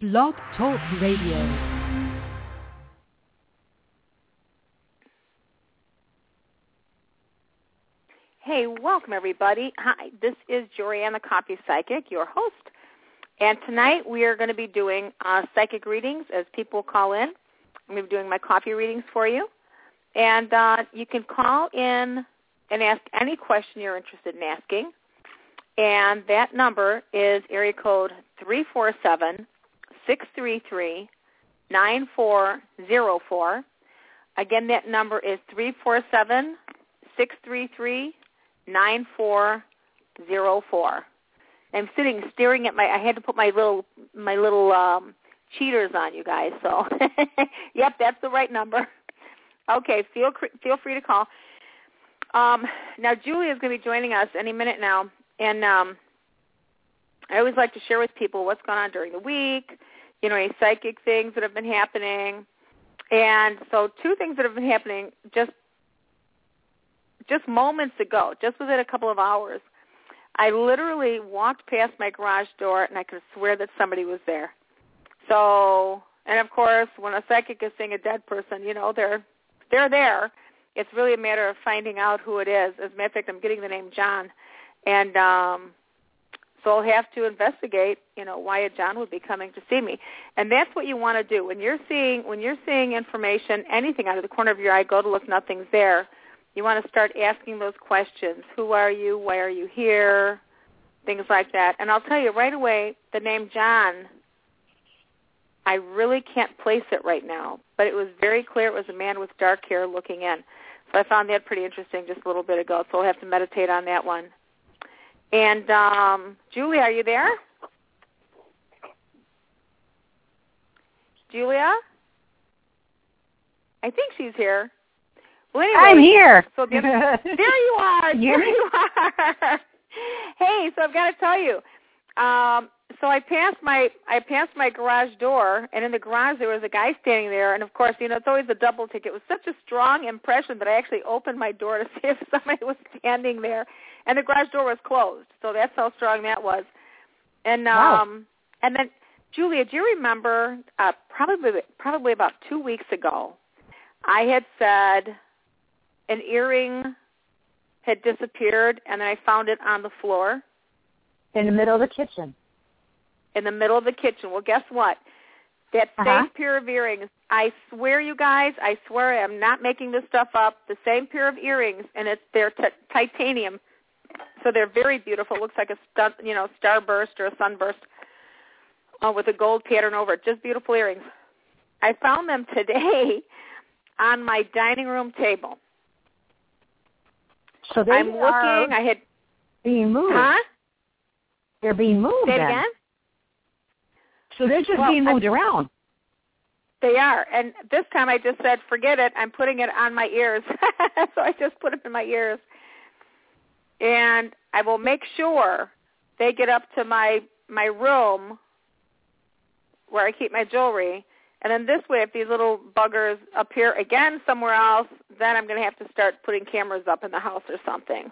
Blog Talk Radio. Hey, welcome everybody. Hi, this is Jorianne the Coffee Psychic, your host. And tonight we are going to be doing uh, psychic readings as people call in. I'm going to be doing my coffee readings for you. And uh, you can call in and ask any question you're interested in asking. And that number is area code 347 633 9404. Again, that number is 347 633 9404. I'm sitting staring at my I had to put my little my little um cheaters on you guys. So, yep, that's the right number. Okay, feel feel free to call. Um, now Julie is going to be joining us any minute now, and um, I always like to share with people what's going on during the week. You know, any psychic things that have been happening, and so two things that have been happening just just moments ago, just within a couple of hours. I literally walked past my garage door, and I could swear that somebody was there. So, and of course, when a psychic is seeing a dead person, you know they're they're there. It's really a matter of finding out who it is. As a matter of fact, I'm getting the name John, and um, so I'll have to investigate, you know, why a John would be coming to see me. And that's what you want to do when you're seeing when you're seeing information, anything out of the corner of your eye. Go to look, nothing's there. You want to start asking those questions. Who are you? Why are you here? Things like that. And I'll tell you right away, the name John I really can't place it right now, but it was very clear it was a man with dark hair looking in. So I found that pretty interesting just a little bit ago. So I'll have to meditate on that one. And um, Julia, are you there? Julia? I think she's here. Well, anyway, I'm here. So the, there you are. There you are. hey, so I've got to tell you, um, so I passed my I passed my garage door, and in the garage there was a guy standing there, and of course, you know, it's always a double take. It was such a strong impression that I actually opened my door to see if somebody was standing there, and the garage door was closed. So that's how strong that was. And Wow. um, and then Julia, do you remember uh, probably probably about two weeks ago, I had said an earring had disappeared, and then I found it on the floor in the middle of the kitchen. in the middle of the kitchen. Well, guess what? That same Uh-huh. pair of earrings, I swear you guys, I swear I'm not making this stuff up, the same pair of earrings, and it's they're t- titanium. So they're very beautiful. It looks like a star, you know, starburst or a sunburst uh, with a gold pattern over it. Just beautiful earrings. I found them today on my dining room table. So they I'm are looking. I had, being moved. huh? They're being moved Say again? So they're just Well, being moved around. They are. And this time I just said, forget it. I'm putting it on my ears. so I just put them in my ears. And I will make sure they get up to my my room where I keep my jewelry. And then this way, if these little buggers appear again somewhere else, then I'm going to have to start putting cameras up in the house or something.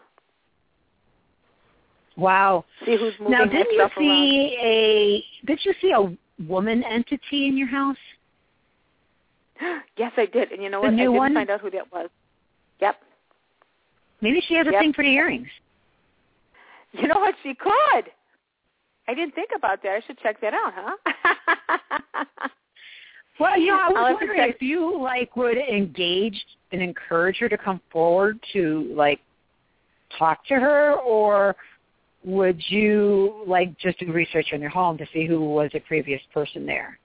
Wow. See who's moving Now, didn't you stuff around. see a? Did you see a woman entity in your house? yes, I did. And you know what? I new didn't one? find out who that was. Yep. Maybe she has a Yep. thing for the earrings. You know what? She could. I didn't think about that. I should check that out, huh? Well, you know, I I'll was wondering if you like would engage and encourage her to come forward to like talk to her, or would you like just do research on your home to see who was a previous person there?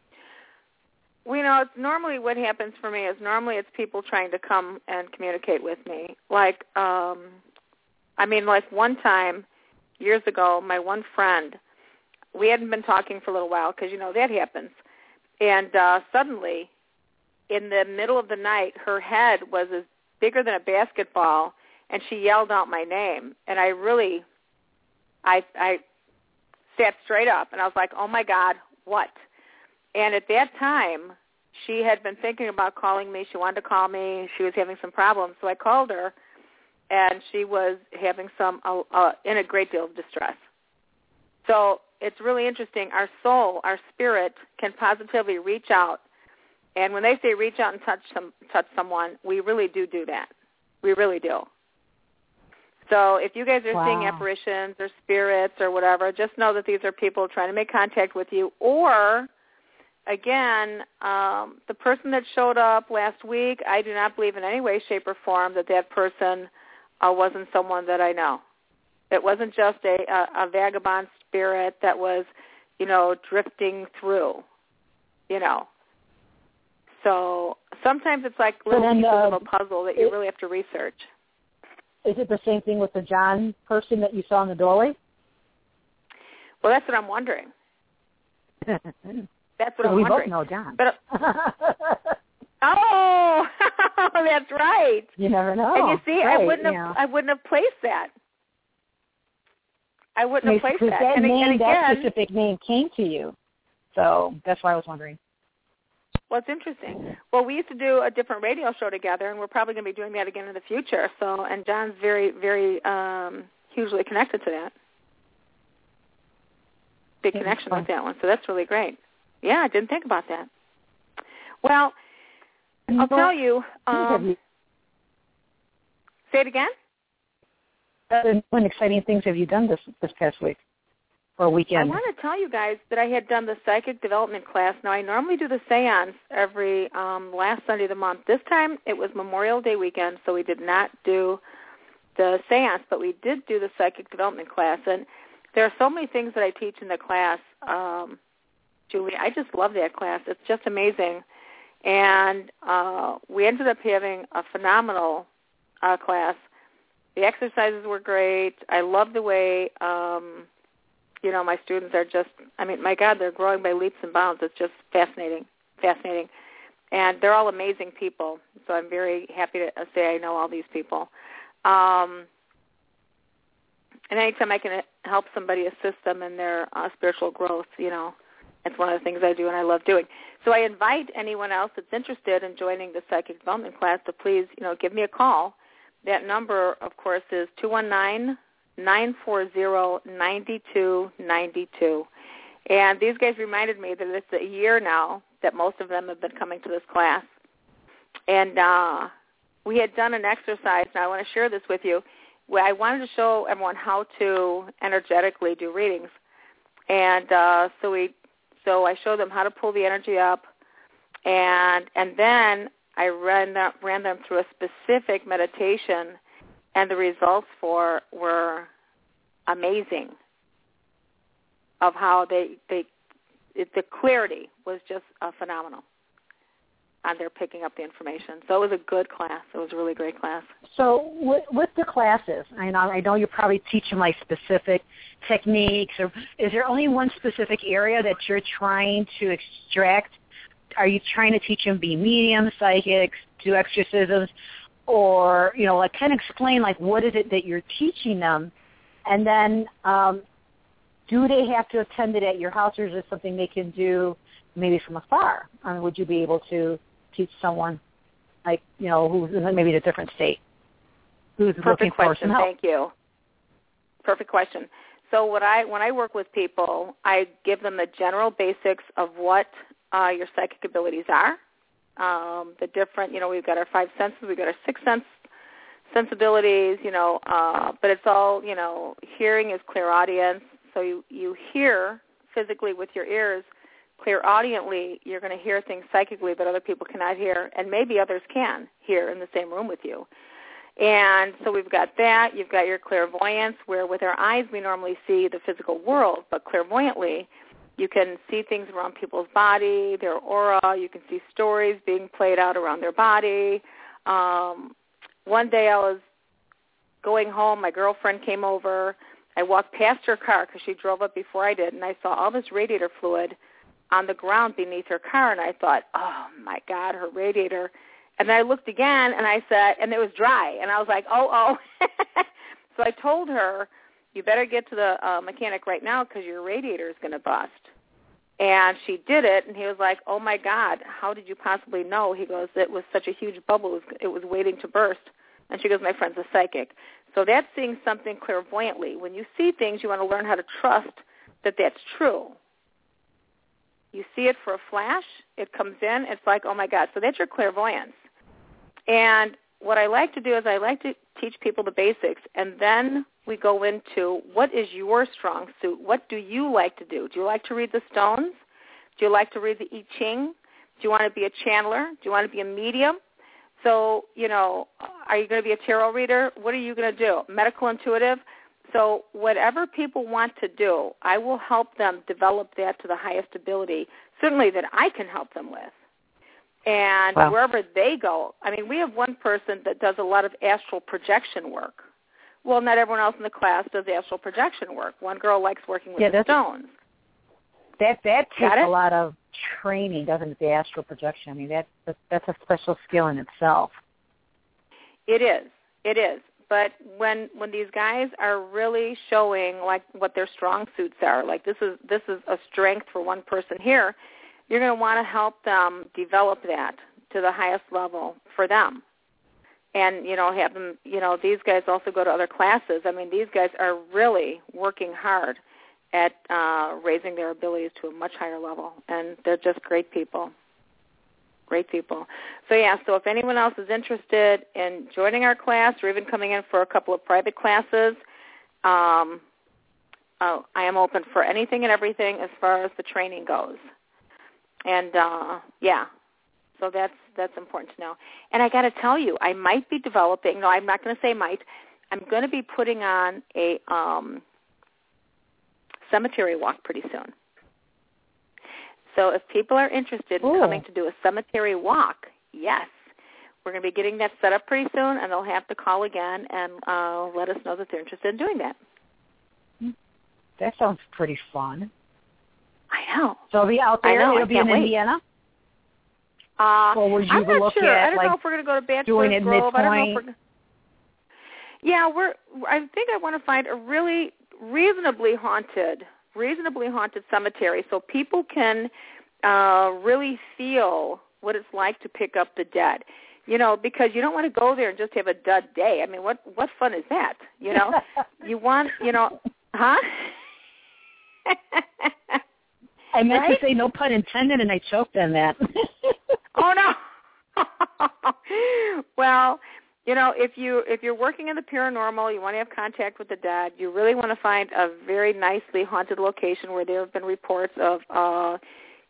Well, you know, it's normally what happens for me is normally it's people trying to come and communicate with me. Like, um I mean, like one time years ago, my one friend, we hadn't been talking for a little while because you know that happens, and uh suddenly, in the middle of the night, her head was as bigger than a basketball, and she yelled out my name, and I really, I I sat straight up, and I was like, oh my God, what? And at that time, she had been thinking about calling me. She wanted to call me. She was having some problems, so I called her, and she was having some uh, uh, in a great deal of distress. So it's really interesting. Our soul, our spirit, can positively reach out, and when they say reach out and touch some touch someone, we really do do that. We really do. So if you guys are Wow. seeing apparitions or spirits or whatever, just know that these are people trying to make contact with you. Or, again, um, the person that showed up last week, I do not believe in any way, shape, or form that that person uh, wasn't someone that I know. It wasn't just a, a, a vagabond spirit that was, you know, drifting through, you know. So sometimes it's like little pieces of uh, a puzzle that you it- really have to research. Is it the same thing with the John person that you saw in the doorway? Well, that's what I'm wondering. That's what I'm we wondering. both know John. But oh, that's right. you never know. and you see, I wouldn't have, yeah. I wouldn't have placed that. I wouldn't have placed Because that. and, name, and that specific name came to you. So that's why I was wondering. well, it's interesting. Well, we used to do a different radio show together, and we're probably going to be doing that again in the future. So, and John's very, very um, hugely connected to that. Big Yeah, connection with that one. So that's really great. Yeah, I didn't think about that. Well, I'll tell you. Um, say it again. uh, what exciting things have you done this this past week or weekend? I want to tell you guys that I had done the psychic development class. Now I normally do the seance every um, last Sunday of the month. This time it was Memorial Day weekend, so we did not do the seance, but we did do the psychic development class. And there are so many things that I teach in the class, um, Julie. I just love that class. It's just amazing. And uh, we ended up having a phenomenal uh, class. The exercises were great. I love the way um, you know, my students are just, I mean, my God, they're growing by leaps and bounds. It's just fascinating, fascinating. And they're all amazing people. So I'm very happy to uh, say I know all these people. Um, and anytime I can help somebody assist them in their uh, spiritual growth, you know, it's one of the things I do and I love doing. So I invite anyone else that's interested in joining the psychic development class to please, you know, give me a call. That number, of course, is two one nine nine four zero ninety two ninety two. And these guys reminded me that it's a year now that most of them have been coming to this class. And uh, we had done an exercise, and I want to share this with you. I wanted to show everyone how to energetically do readings, and uh, so we, so I showed them how to pull the energy up, and and then I ran them, ran them through a specific meditation, and the results for were amazing. Of how they they it, the clarity was just uh, phenomenal their picking up the information. So it was a good class. It was a really great class. So with, with the classes, I know I know you probably teach them like specific techniques, or is there only one specific area that you're trying to extract? Are you trying to teach them be medium, psychics, do exorcisms, or you know, like kind of explain like what is it that you're teaching them, and then um, do they have to attend it at your house, or is it something they can do maybe from afar? I mean, would you be able to teach someone like you know who's maybe in a different state who's looking Perfect for question. some help? Thank you. Perfect question. So what I when I work with people, I give them the general basics of what uh, your psychic abilities are. Um, the different, you know, we've got our five senses, we've got our six sense sensibilities, you know, uh, but it's all, you know, hearing is clairaudience. So you you hear physically with your ears. Clairaudiently, you're going to hear things psychically that other people cannot hear, and maybe others can hear in the same room with you. And so we've got that. You've got your clairvoyance, where with our eyes we normally see the physical world, but clairvoyantly you can see things around people's body, their aura. You can see stories being played out around their body. Um, one day I was going home. My girlfriend came over. I walked past her car because she drove up before I did, and I saw all this radiator fluid on the ground beneath her car, and I thought, oh my God, her radiator. And then I looked again, and I said, and it was dry, and I was like, oh, oh. so I told her, you better get to the uh, mechanic right now because your radiator is going to bust. And she did it, and he was like, oh my God, how did you possibly know? He goes, it was such a huge bubble, it was, it was waiting to burst. And she goes, my friend's a psychic. So that's seeing something clairvoyantly. When you see things, you want to learn how to trust that that's true. You see it for a flash, it comes in, it's like, oh my God. So that's your clairvoyance. And what I like to do is I like to teach people the basics, and then we go into what is your strong suit? What do you like to do? Do you like to read the stones? Do you like to read the I Ching? Do you want to be a channeler? Do you want to be a medium? So, you know, are you going to be a tarot reader? What are you going to do? Medical intuitive? So whatever people want to do, I will help them develop that to the highest ability, certainly that I can help them with. And wow. wherever they go, I mean, we have one person that does a lot of astral projection work. Well, not everyone else in the class does astral projection work. One girl likes working with yeah, the stones. That that takes a lot of training, doesn't it? The astral projection. I mean, that that's a special skill in itself. It is. It is. But when when these guys are really showing like what their strong suits are, like this is this is a strength for one person here, you're going to want to help them develop that to the highest level for them. And you know, have them. You know, these guys also go to other classes. I mean, these guys are really working hard at uh, raising their abilities to a much higher level, and they're just great people great people. So yeah, so if anyone else is interested in joining our class or even coming in for a couple of private classes, um, uh, I am open for anything and everything as far as the training goes. And uh, yeah, so that's that's important to know. And I got to tell you, I might be developing. No, I'm not going to say might. I'm going to be putting on a um, cemetery walk pretty soon. So if people are interested in coming to do a cemetery walk, yes, we're going to be getting that set up pretty soon, and they'll have to call again and uh, let us know that they're interested in doing that. That sounds pretty fun. I know. So it'll be out there. I know. It'll be in wait. Indiana. Uh, or would you I'm not sure. At, I don't like, know if we're going to go to Bachelor's doing it Grove. I don't know if we're. Yeah, we're. I think I want to find a really reasonably haunted reasonably haunted cemetery so people can uh, really feel what it's like to pick up the dead. You know, because you don't want to go there and just have a dud day. I mean, what what fun is that? You know, you want, you know, huh? I meant right? to say no pun intended, and I choked on that. oh no. well, you know, if you if you're working in the paranormal, you want to have contact with the dead. You really want to find a very nicely haunted location where there have been reports of, uh,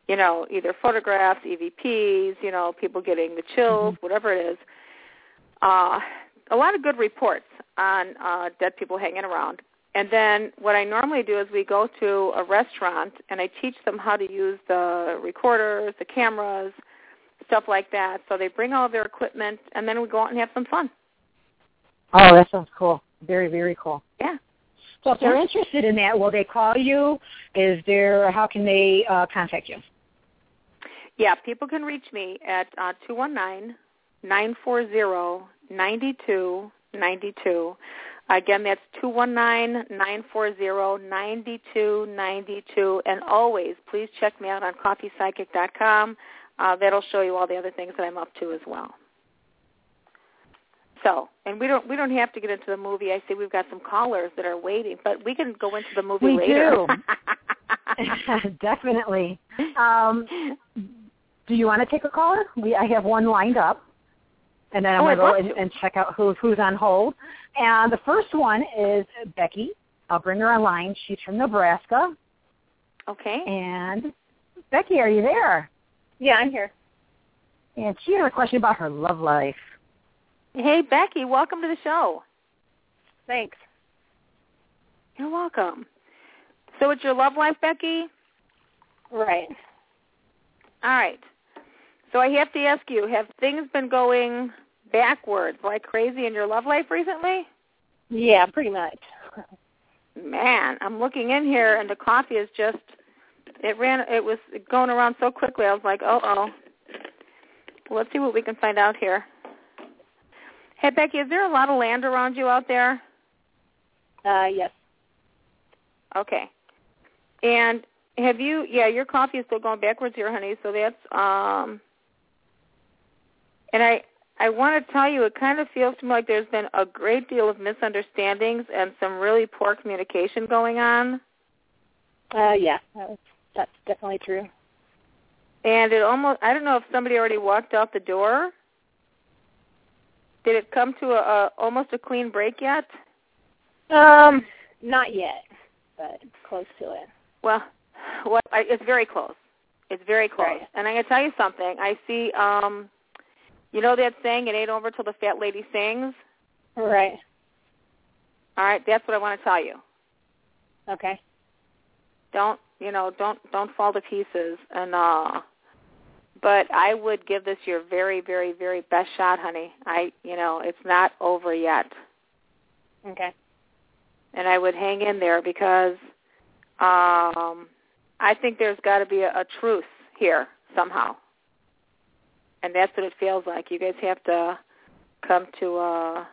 you know, either photographs, EVPs, you know, people getting the chills, Mm-hmm. whatever it is. Uh, a lot of good reports on uh, dead people hanging around. And then what I normally do is we go to a restaurant and I teach them how to use the recorders, the cameras, stuff like that. So they bring all their equipment, and then we go out and have some fun. Oh, that sounds cool. Very, very cool. Yeah. So if they're interested in that, will they call you? Is there? How can they uh, contact you? Yeah, people can reach me at uh, two one nine nine four zero ninety two ninety two. Again, that's two one nine nine four zero ninety two ninety two. And always, please check me out on coffeepsychic.com. Uh, that'll show you all the other things that I'm up to as well. So, and we don't we don't have to get into the movie. I see we've got some callers that are waiting, but we can go into the movie We later. do. Definitely. Um, do you want to take a caller? We I have one lined up, and then I'm Oh, going to go and, check out who's who's on hold. And the first one is Becky. I'll bring her online. She's from Nebraska. okay. And Becky, are you there? Yeah, I'm here. And she had a question about her love life. Hey, Becky, welcome to the show. Thanks. You're welcome. So it's your love life, Becky? Right. All right. So I have to ask you, have things been going backwards like crazy in your love life recently? Yeah, pretty much. Man, I'm looking in here and the coffee is just it ran it was going around so quickly. I was like, "Oh, oh." Let's see what we can find out here. Hey, Becky, is there a lot of land around you out there? Uh, yes. Okay. And have you? Yeah, your coffee is still going backwards here, honey. So that's um. And I I want to tell you, it kind of feels to me like there's been a great deal of misunderstandings and some really poor communication going on. Uh, yeah, that was, that's definitely true. And it almost I don't know if somebody already walked out the door. Did it come to a, a almost a clean break yet? Um, not yet, but close to it. Well, well, I, it's very close. It's very close. Right. And I'm gonna tell you something. I see. um You know that saying, "It ain't over till the fat lady sings." Right. All right, that's what I want to tell you. Okay. Don't you know? Don't don't fall to pieces. And uh but I would give this your very, very, very best shot, honey. I, you know, it's not over yet. Okay. and I would hang in there because um, I think there's got to be a, a truce here somehow, and that's what it feels like. You guys have to come to, uh,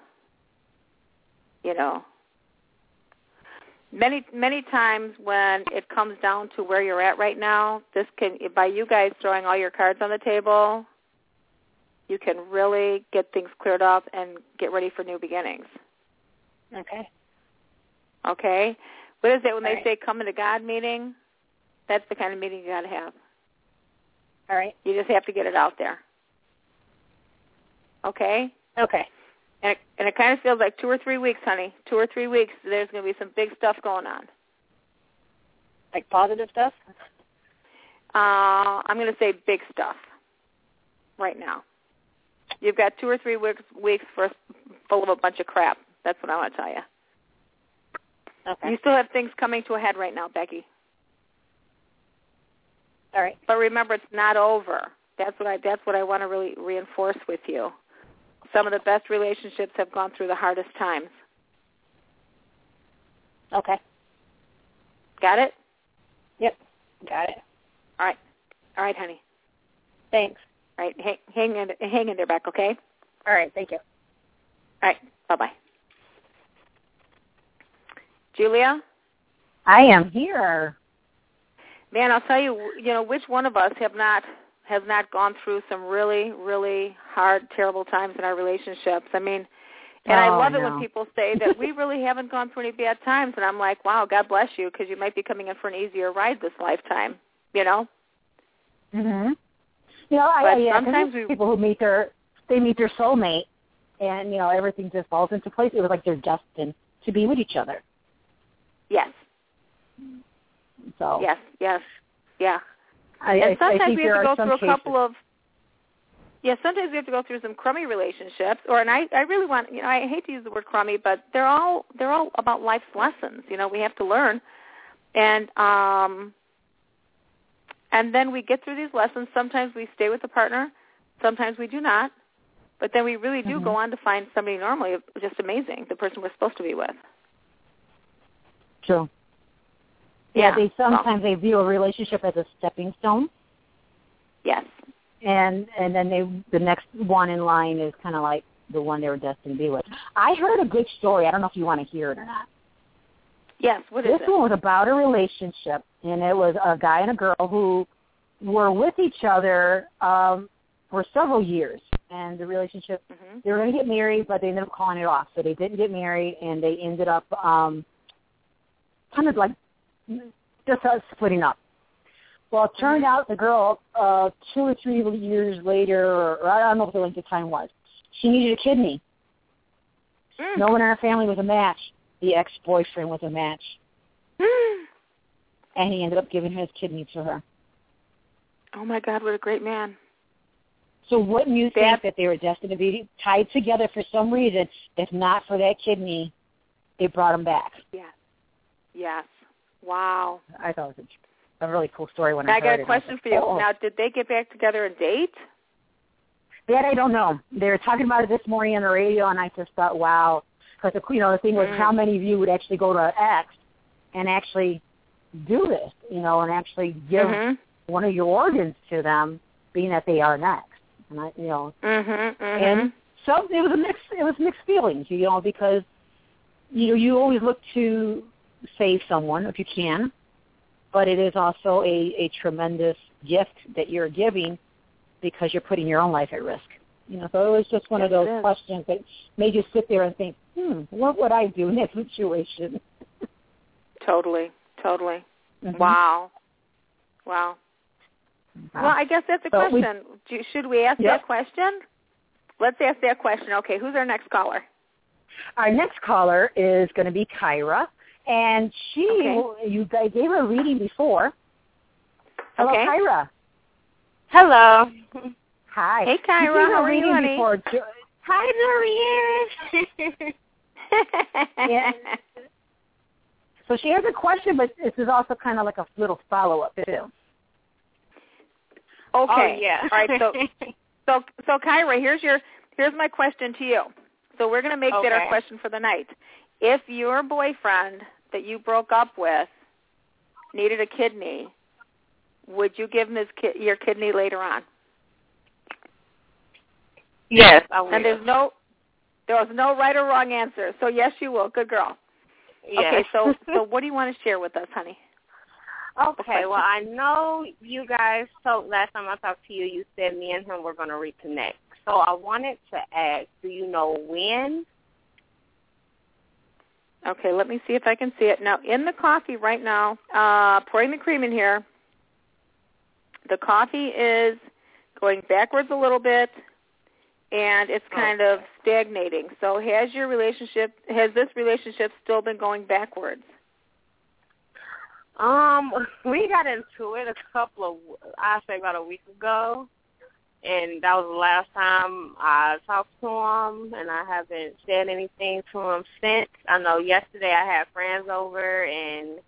you know, many many times when it comes down to where you're at right now. This can by you guys throwing all your cards on the table. You can really get things cleared up and get ready for new beginnings. Okay. Okay? What is it when All they right. say come into God meeting? That's the kind of meeting you got to have. All right. You just have to get it out there. Okay? Okay. And it, and it kind of feels like two or three weeks, honey. Two or three weeks, there's going to be some big stuff going on. Like positive stuff. Uh, I'm going to say big stuff right now. You've got two or three weeks, weeks for, full of a bunch of crap. That's what I want to tell you. Okay. You still have things coming to a head right now, Becky. All right. But remember, it's not over. That's what I. That's what I want to really reinforce with you. Some of the best relationships have gone through the hardest times. Okay. Got it? Yep. Got it. All right. All right, honey. Thanks. All right. Hang, hang in. Hang in there, back. Okay. All right. Thank you. All right. Bye bye. Julia, I am here. man, I'll tell you. You know, which one of us have not has not gone through some really, really hard, terrible times in our relationships? I mean, and I Oh, love it when people say that we really haven't gone through any bad times, and I'm like, wow, God bless you, because you might be coming in for an easier ride this lifetime. You know? Mhm. You know, I, But I yeah, sometimes we- people who meet their they meet their soulmate, and you know everything just falls into place. It was like they're destined to be with each other. Yes. So Yes. Yes. Yeah. I, and I, I sometimes think we have to go through a cases. couple of yeah sometimes we have to go through some crummy relationships or and i i really want you know i hate to use the word crummy but they're all they're all about life's lessons you know we have to learn and um and then we get through these lessons sometimes we stay with the partner sometimes we do not but then we really do Mhm. go on to find somebody normally just amazing the person we're supposed to be with True. Yeah, they well, sometimes they view a relationship as a stepping stone, yes and and then they the next one in line is kind of like the one they were destined to be with. I heard a good story. I don't know if you want to hear it or not. yes what is it? this it one was about a relationship, and it was a guy and a girl who were with each other um, for several years. And the relationship, mhm they were going to get married, but they ended up calling it off. So they didn't get married, and they ended up um, kind of like just uh, splitting up. Well, it turned out the girl, uh, two or three years later, or I don't know what the length of time was, she needed a kidney. Mm. No one in her family was a match. The ex-boyfriend was a match and he ended up giving his kidney to her. oh my god what a great man So wouldn't you think That- that they were destined to be tied together for some reason? If not for that kidney, it brought them back. yes yes wow I thought it was a, a really cool story when Now, I, I got heard a it. question I was for like, you. Oh. Now, did they get back together and date? That I don't know. They were talking about it this morning on the radio, and I just thought, wow. Because you know the thing was, Mm. how many of you would actually go to X and actually do this? You know, and actually give Mhm. one of your organs to them, being that they are next. And I, you know, Mhm. Mhm. and so it was a mixed it was mixed feelings, you know, because you know you always look to save someone if you can, but it is also a a tremendous gift that you're giving because you're putting your own life at risk. You know, so it was just one of Yes, it those questions that made you sit there and think, hmm, what would I do in that situation? totally, totally. Mhm. Wow. Wow. Well, I guess that's a So question. Do, should we ask Yep. that question? Let's ask that question. Okay, who's our next caller? Our next caller is going to be Kyra, and she Okay. you I gave her a reading before. Hello, Okay. Kyra. Hello. Hi. Hey, Kyra. How are you, reading honey? before. Hi, Marianne. Yeah. So she has a question, but this is also kind of like a little follow up too. okay. Oh, yeah. All right. So, so, so, Kyra, here's your here's my question to you. So we're going to make that our question for the night. If your boyfriend that you broke up with needed a kidney, would you give him his ki- your kidney later on? yes, I will. And there's no there was no right or wrong answer. So yes, you will. Good girl. yes. Okay. So, so what do you want to share with us, honey? Okay, well, I know you guys. So last time I talked to you, you said me and him were going to reconnect. So I wanted to ask, do you know when? Okay, let me see if I can see it. Now, in the coffee right now, uh, pouring the cream in here, the coffee is going backwards a little bit, and it's kind of stagnating. So has your relationship, has this relationship still been going backwards? Um, we got into it a couple of, I say about a week ago, and that was the last time I talked to him, and I haven't said anything to him since. I know yesterday I had friends over, and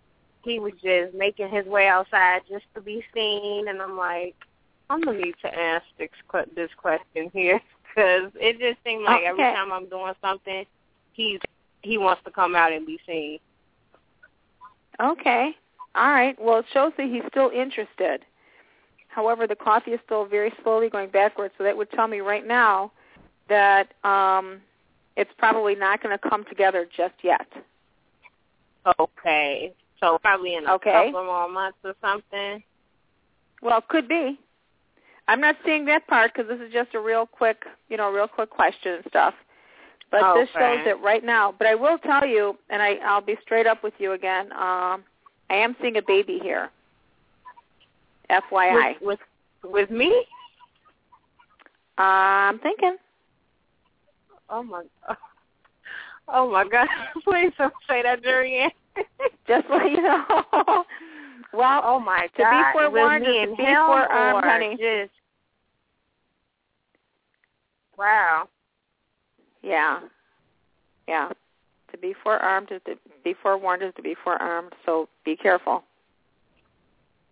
he was just making his way outside just to be seen, and I'm like, I'm gonna need to ask this this question here because it just seemed like every time I'm doing something, he's he wants to come out and be seen. Okay. All right. Well, it shows that he's still interested. However, the coffee is still very slowly going backwards, so that would tell me right now that um, it's probably not going to come together just yet. Okay. So probably in a Okay. couple more months or something. Well, could be. I'm not seeing that part because this is just a real quick, you know, real quick question and stuff. But this shows it right now. But I will tell you, and I, I'll be straight up with you again. Um, I am seeing a baby here. FYI. With, with with me? Uh, I'm thinking. Oh my Oh my god. Please don't say that, Julian. Just so you know. well, oh my God! to be forewarned is to be forearmed, honey. just Wow. yeah, yeah. To be forearmed is to be forewarned is to be forearmed. So be careful.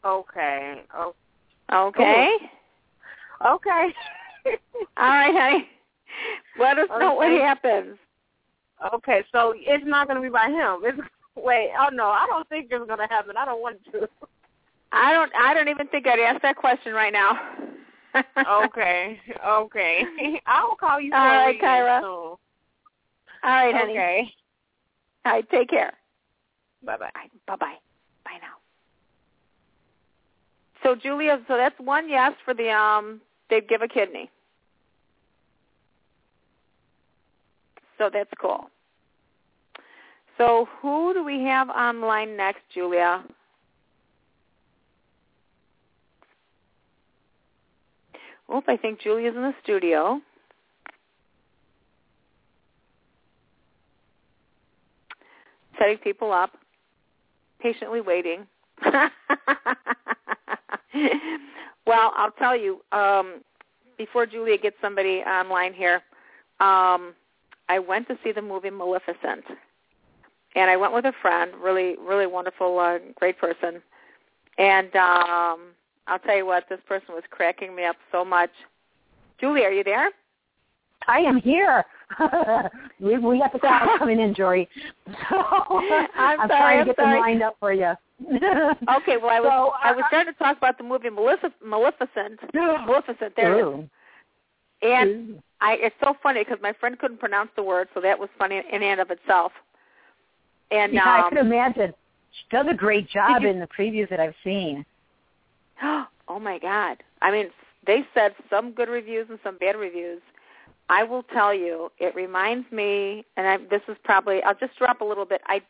Okay. Oh, Okay. Oh. okay. All right, honey. Let us know what happens. okay, so it's not going to be by him. It's wait. Oh no, I don't think it's going to happen. I don't want to. I don't. I don't even think I'd ask that question right now. okay. Okay. I'll call you. All right, Kyra. Soon. All right, honey. Okay. All right. Take care. Bye bye. Bye bye. So Julia, so that's one yes for the um. They'd give a kidney. So that's cool. So who do we have online next, Julia? Oop, I think Julia's in the studio. Setting people up, patiently waiting. well, I'll tell you, um, before Julia gets somebody online here, um, I went to see the movie Maleficent. And I went with a friend, really, really wonderful, uh, great person. And um, I'll tell you what, this person was cracking me up so much. Julie, are you there? I am here. We we got the crowd coming in, Jory. So I'm I'm sorry, trying to get sorry. them lined up for you. Okay, well, I was So, I was uh, starting to talk about the movie Malefic- Maleficent. Maleficent, there it is. Ooh. And I, it's so funny because my friend couldn't pronounce the word, so that was funny in and of itself. And yeah, I um, could imagine. She does a great job you- in the previews that I've seen. oh my god! I mean, they said some good reviews and some bad reviews. I will tell you, it reminds me, and I, this is probably I'll just drop a little bit. I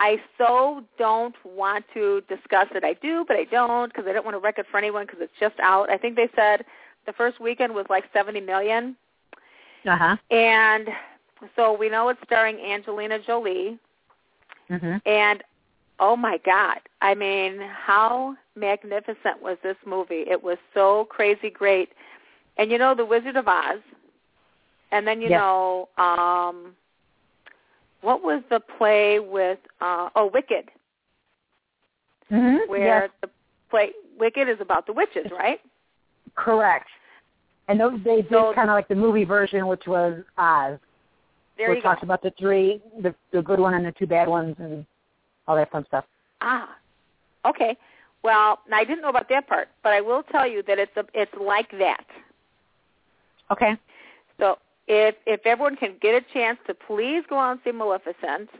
I so don't want to discuss it. I do, but I don't because I don't want to wreck it for anyone because it's just out. I think they said the first weekend was like 70 million. Uh-huh. And so we know it's starring Angelina Jolie. Mm-hmm. And oh my God, I mean, how magnificent was this movie? It was so crazy great. And you know, The Wizard of Oz. And then you Yes. know, um what was the play with uh oh Wicked, Mhm. where Yes, the play Wicked is about the witches, right? correct. And those they did kind of like the movie version, which was Oz. There where you it go. about the three, the the good one and the two bad ones, and all that fun stuff. Ah, okay. Well, I didn't know about that part, but I will tell you that it's a, it's like that. Okay. So if if everyone can get a chance to please go out and see Maleficent,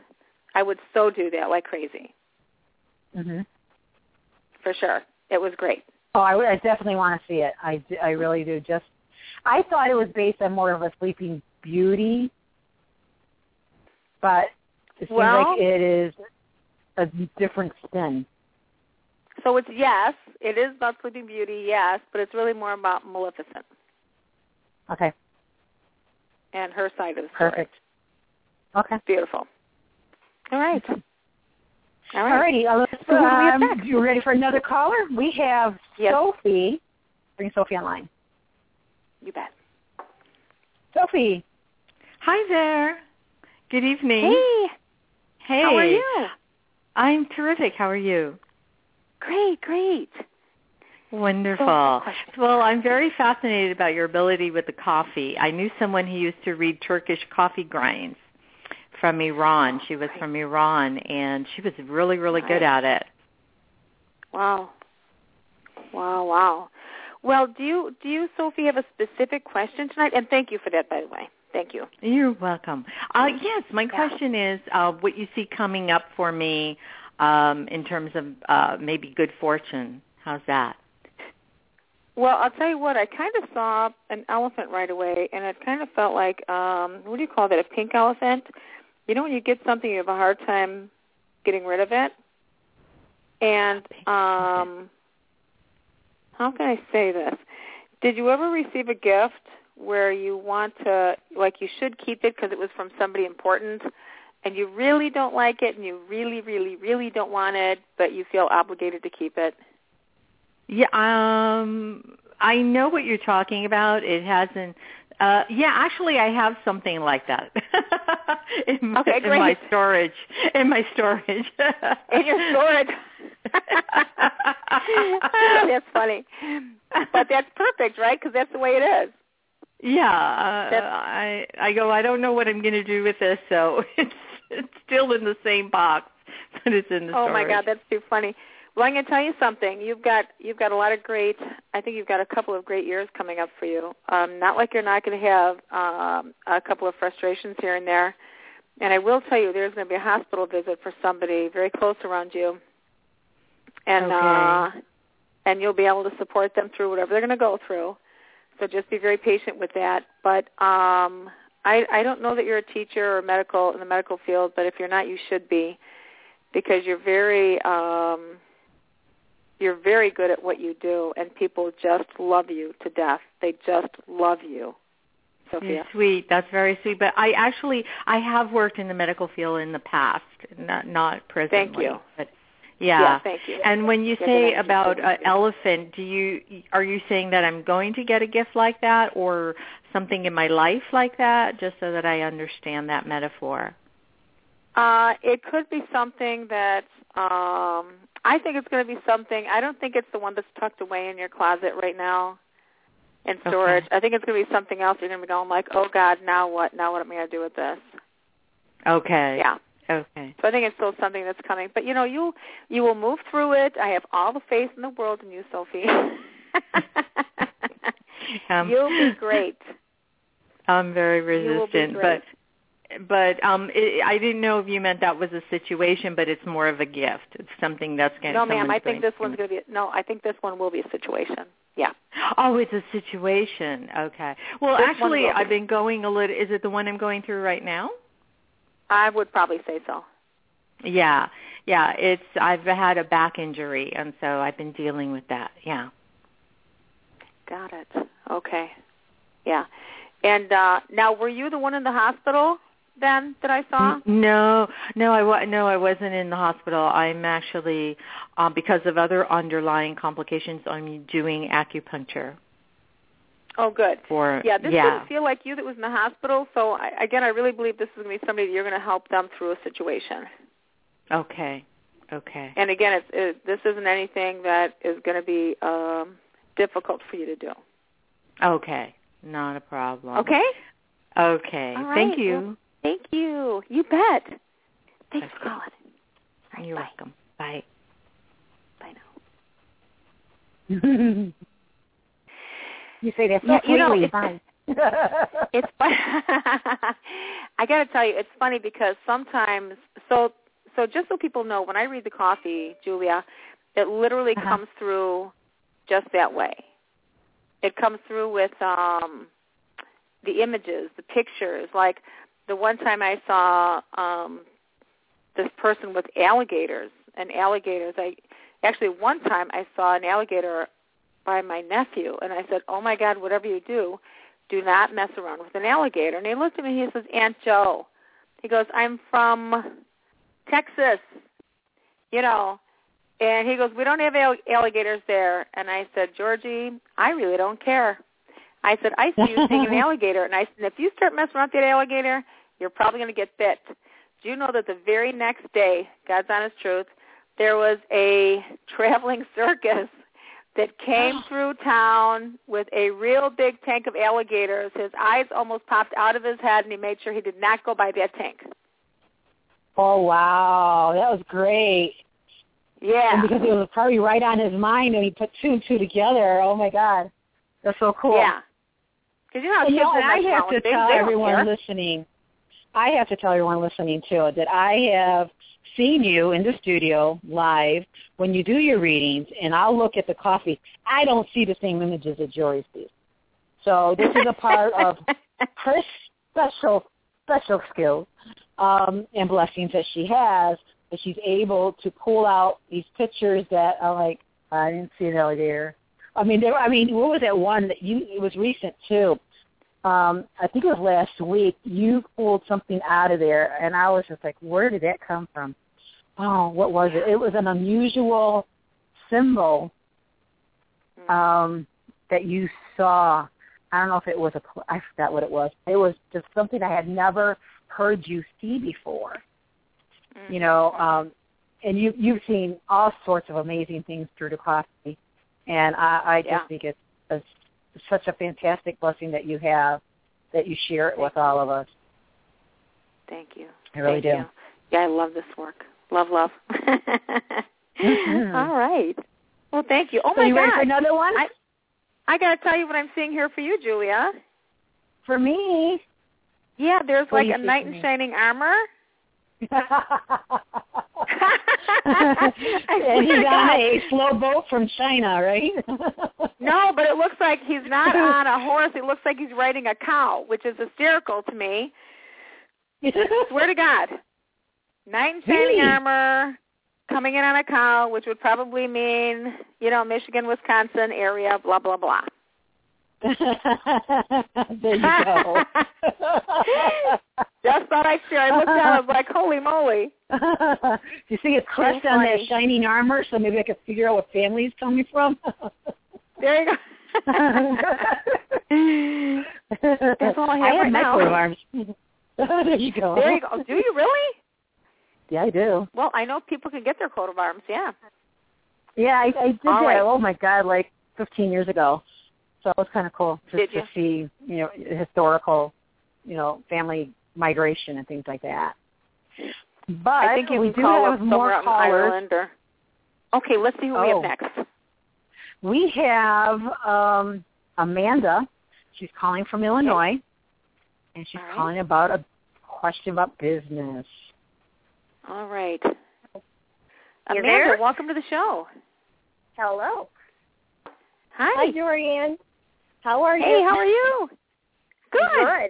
I would so do that like crazy Mhm. for sure. It was great. Oh, I, I definitely want to see it. I I really do. Just, I thought it was based on more of a Sleeping Beauty, but it seems Well- like it is a different spin. So it's yes, it is about Sleeping Beauty, yes, but it's really more about Maleficent Okay, and her side of the story. perfect. Okay. Beautiful. All right. All All right. righty. Uh, let's, So who do we have um, next? you ready for another caller? We have Yes. Sophie. Bring Sophie online. You bet. Sophie. Hi there. Good evening. Hey, Hey. how are you? I'm terrific. How are you? Great, great. Wonderful. Well, I'm very fascinated about your ability with the coffee. I knew someone who used to read Turkish coffee grinds from Iran. She was from Iran, and she was really, really good at it. Wow. Wow, wow. Well, do you do you Sophie have a specific question tonight? And thank you for that by the way. Thank you. You're welcome. Uh, yes, my Yeah. question is uh, what you see coming up for me um, in terms of uh, maybe good fortune. How's that? Well, I'll tell you what, I kind of saw an elephant right away and it kind of felt like um what do you call that? A pink elephant? You know when you get something you have a hard time getting rid of it? And um how can I say this? Did you ever receive a gift where you want to like you should keep it because it was from somebody important and you really don't like it and you really really really don't want it but you feel obligated to keep it? Yeah, um I know what you're talking about. It hasn't uh yeah, actually I have something like that. in my, Okay, in my storage. In my storage. in your storage. that's funny, but that's perfect, right? Because that's the way it is. Yeah, uh, I I go I don't know what I'm going to do with this, so it's it's still in the same box, but it's in the Oh storage. my God, that's too funny. Well, I'm going to tell you something. You've got you've got a lot of great. I think you've got a couple of great years coming up for you. Um, not like you're not going to have um, a couple of frustrations here and there. And I will tell you, there's going to be a hospital visit for somebody very close around you, and Okay. uh, and you'll be able to support them through whatever they're going to go through. So just be very patient with that. But um, I I don't know that you're a teacher or medical in the medical field, but if you're not, you should be because you're very um you're very good at what you do and people just love you to death. They just love you. Sophia. Sweet. That's very sweet. But I actually I have worked in the medical field in the past, not not presently. you. But yeah. Yeah, thank you. And when you Yeah, say about an elephant, do you are you saying that I'm going to get a gift like that or something in my life like that just so that I understand that metaphor? Uh, it could be something that um, I think it's going to be something. I don't think it's the one that's tucked away in your closet right now in storage. I think it's going to be something else. You're going to be going like, "Oh God, now what? Now what am I going to do with this?" Okay. Yeah. Okay. So I think it's still something that's coming. But you know, you you will move through it. I have all the faith in the world in you, Sophie. Um, You'll be great. I'm very You will be resistant, but but um it, I didn't know if you meant that was a situation, but it's more of a gift. It's something that's going. To No, ma'am. I think this one's going to be no. I think this one will be a situation. Yeah. Oh, it's a situation. Okay. Well, This actually. I've been going a little. Is it the one I'm going through right now? I would probably say so. Yeah, yeah. It's I've had a back injury, and so I've been dealing with that. Yeah. Got it. Okay. Yeah. And uh now, were you the one in the hospital then that I saw? No, no, I wa- no, I wasn't in the hospital. I'm actually um, because of other underlying complications. I'm doing acupuncture Oh, good. for Yeah, this yeah. doesn't feel like you that was in the hospital. So I, again, I really believe this is going to be somebody that you're going to help them through a situation. Okay, okay, And again, it's, it, this isn't anything that is going to be um, difficult for you to do. okay. Not a problem. Okay. Okay. All Thank you. Well, Thank you. You bet. Thanks for calling. All right, You're bye. welcome. Bye. Bye now. you say that's Yeah, you know, it's- It's fun. I got to tell you, it's funny because sometimes, so so just so people know, when I read the coffee, Julia, it literally Uh-huh. comes through just that way. It comes through with um the images, the pictures. Like the one time I saw um this person with alligators and alligators. I actually one time I saw an alligator by my nephew, and I said, "Oh my God, whatever you do." do not mess around with an alligator. And he looked at me, and he says, Aunt Joe. He goes, I'm from Texas, you know. And he goes, we don't have alligators there. And I said, Georgie, I really don't care. I said, I see you seeing an alligator. And I said, if you start messing around with that alligator, you're probably going to get bit. Do you know that the very next day, God's honest truth, there was a traveling circus that came oh. through town with a real big tank of alligators. His eyes almost popped out of his head, and he made sure he did not go by that tank. oh wow, that was great. Yeah. And because it was probably right on his mind, and he put two and two together. Oh my God, that's so cool. Yeah. Because you know kids will and I have to tell they everyone care. listening. I have to tell everyone listening too that I have seen you in the studio live when you do your readings, and I'll look at the coffee. I don't see the same images that Jory sees. So this is a part of her special special skills um, and blessings that she has that she's able to pull out these pictures that are like I didn't see an alligator. I mean, there. I mean, what was that one that you? It was recent too. Um, I think it was last week. You pulled something out of there, and I was just like, "Where did that come from?" Oh, what was it? It was an unusual symbol um, that you saw. I don't know if it was a. I forgot what it was. It was just something I had never heard you see before. You know, um, and you you've seen all sorts of amazing things through the coffee, and I, I just Yeah. think it's, it's such a fantastic blessing that you have that you share it with all of us. Thank you. I really Thank do. You. Yeah, I love this work. Love, love. Mhm. All right. Well, thank you. Oh so my you God. ready for another one? I I got to tell you what I'm seeing here for you, Julia. for me. Yeah, there's What like a knight in shining armor. he's on a slow boat from China, right? No, but it looks like he's not on a horse. It looks like he's riding a cow, which is hysterical to me. Swear to God. Knight in shining armor, coming in on a cow, which would probably mean, you know, Michigan, Wisconsin area, blah, blah, blah. there you go. I'd share. I looked down, I was like, holy moly. Do you see a crest on that shining armor so maybe I could figure out what family he's coming from? There you go. That's all I have have right my now. coat of arms. there you go. There you go. Do you really? Yeah, I do. Well, I know people can get their coat of arms, yeah. Yeah, I, I did All that. right. Oh my god, like 15 years ago. So it was kind of cool just to see, you know, historical, you know, family migration and things like that. But I think you we do call have more somewhere out in callers. Or Okay, let's see who we Oh. have next. We have um, Amanda. She's calling from Illinois, and she's All right. calling about a question about business. All right. You Amanda, there? welcome to the show. Hello. Hi. Hi, Dorian. How are Hey, you? how are you? Good.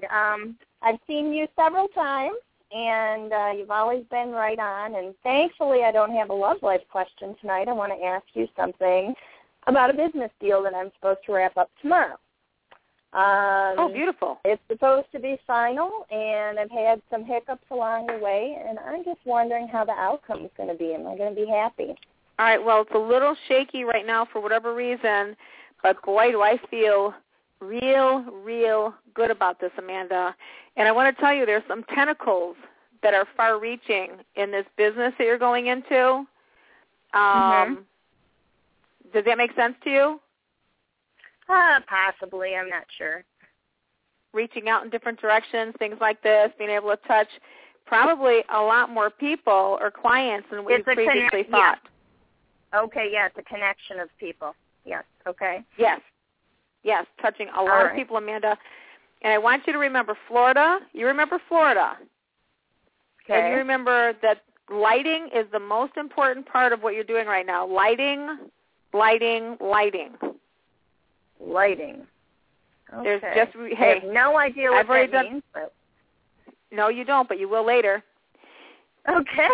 Good. Um, I've seen you several times, and uh, you've always been right on. And thankfully, I don't have a love life question tonight. I want to ask you something about a business deal that I'm supposed to wrap up tomorrow. Um, oh, beautiful. It's supposed to be final, and I've had some hiccups along the way, and I'm just wondering how the outcome is going to be. Am I going to be happy? All right. Well, it's a little shaky right now for whatever reason, but boy, do I feel real, real good about this, Amanda. And I want to tell you, there's some tentacles that are far-reaching in this business that you're going into. Um, mm-hmm. Does that make sense to you? Uh, possibly. I'm not sure. Reaching out in different directions, things like this, being able to touch probably a lot more people or clients than we previously connect- thought. Yeah. Okay, yeah, it's a connection of people. Yes, okay. Yes. Yes, touching a lot All of people, Amanda. And I want you to remember Florida. You remember Florida. Okay. And you remember that lighting is the most important part of what you're doing right now. Lighting, lighting, lighting. Lighting. Okay. There's just I hey, have no idea what I've already that done- means, but no, you don't, but you will later. okay.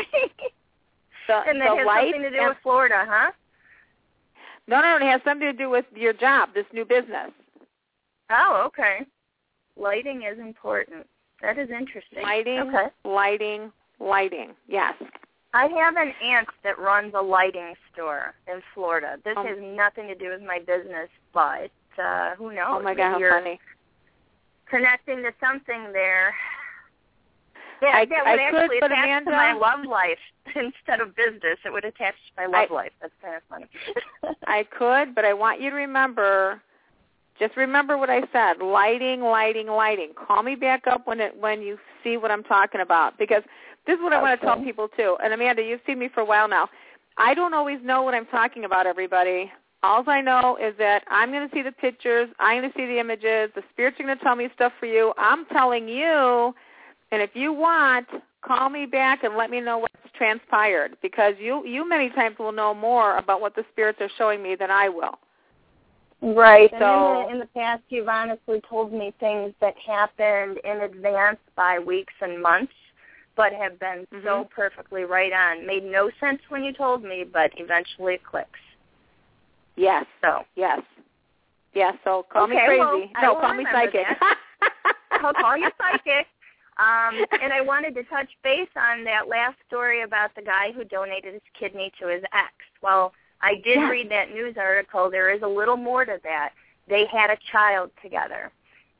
The, and that has light something to do with Florida, huh? No, no, it has something to do with your job, this new business. Oh, okay. Lighting is important. That is interesting. Lighting, Okay. lighting, lighting. Yes. I have an aunt that runs a lighting store in Florida. This Um, has nothing to do with my business, but uh who knows? oh my God, how you're funny. connecting to something there. Yeah, I- that would could, actually but attach Amanda- to my love life instead of business. It would attach to my love I- life. That's kind of funny. I could, but I want you to remember just remember what I said. Lighting, lighting, lighting. Call me back up when it when you see what I'm talking about because this is what I want to tell people too. And Amanda, you've seen me for a while now. I don't always know what I'm talking about everybody. All I know is that I'm going to see the pictures, I'm going to see the images, the spirits are going to tell me stuff for you. I'm telling you, and if you want, call me back and let me know what's transpired because you you many times will know more about what the spirits are showing me than I will. Right. And So- in, the, in the past, you've honestly told me things that happened in advance by weeks and months, but have been so Mhm. perfectly right on. Made no sense when you told me, but eventually it clicks. Yes. So Yes. Yes. So call me crazy. well, no, call me psychic. I'll call you psychic. Um, and I wanted to touch base on that last story about the guy who donated his kidney to his ex. Well, I did Yes. read that news article. There is a little more to that. They had a child together.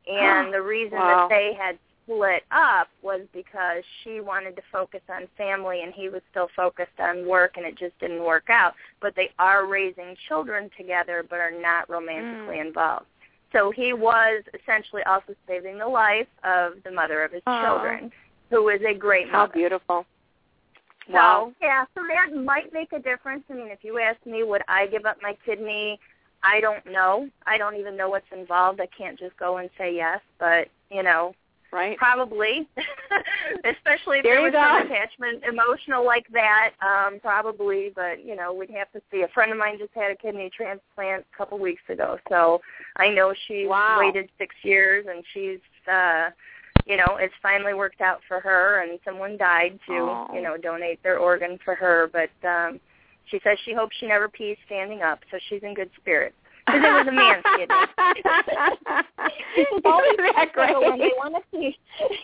And the reason Wow. that they had split up was because she wanted to focus on family and he was still focused on work and it just didn't work out. But they are raising children together but are not romantically Mm. involved. So he was essentially also saving the life of the mother of his Aw. children, who is a great How mother. beautiful. So, Wow. yeah, so that might make a difference. I mean, if you ask me, would I give up my kidney? I don't know. I don't even know what's involved. I can't just go and say yes, but, you know, Right. probably. Especially if There there was go. some attachment emotional like that, um, probably, but, you know, we'd have to see. A friend of mine just had a kidney transplant a couple weeks ago, so I know she Wow. waited six years and she's uh you know, it's finally worked out for her and someone died to, Oh. you know, donate their organ for her, but um she says she hopes she never pees standing up, so she's in good spirits. Because it was a man's kidney. isn't that So when they want to see,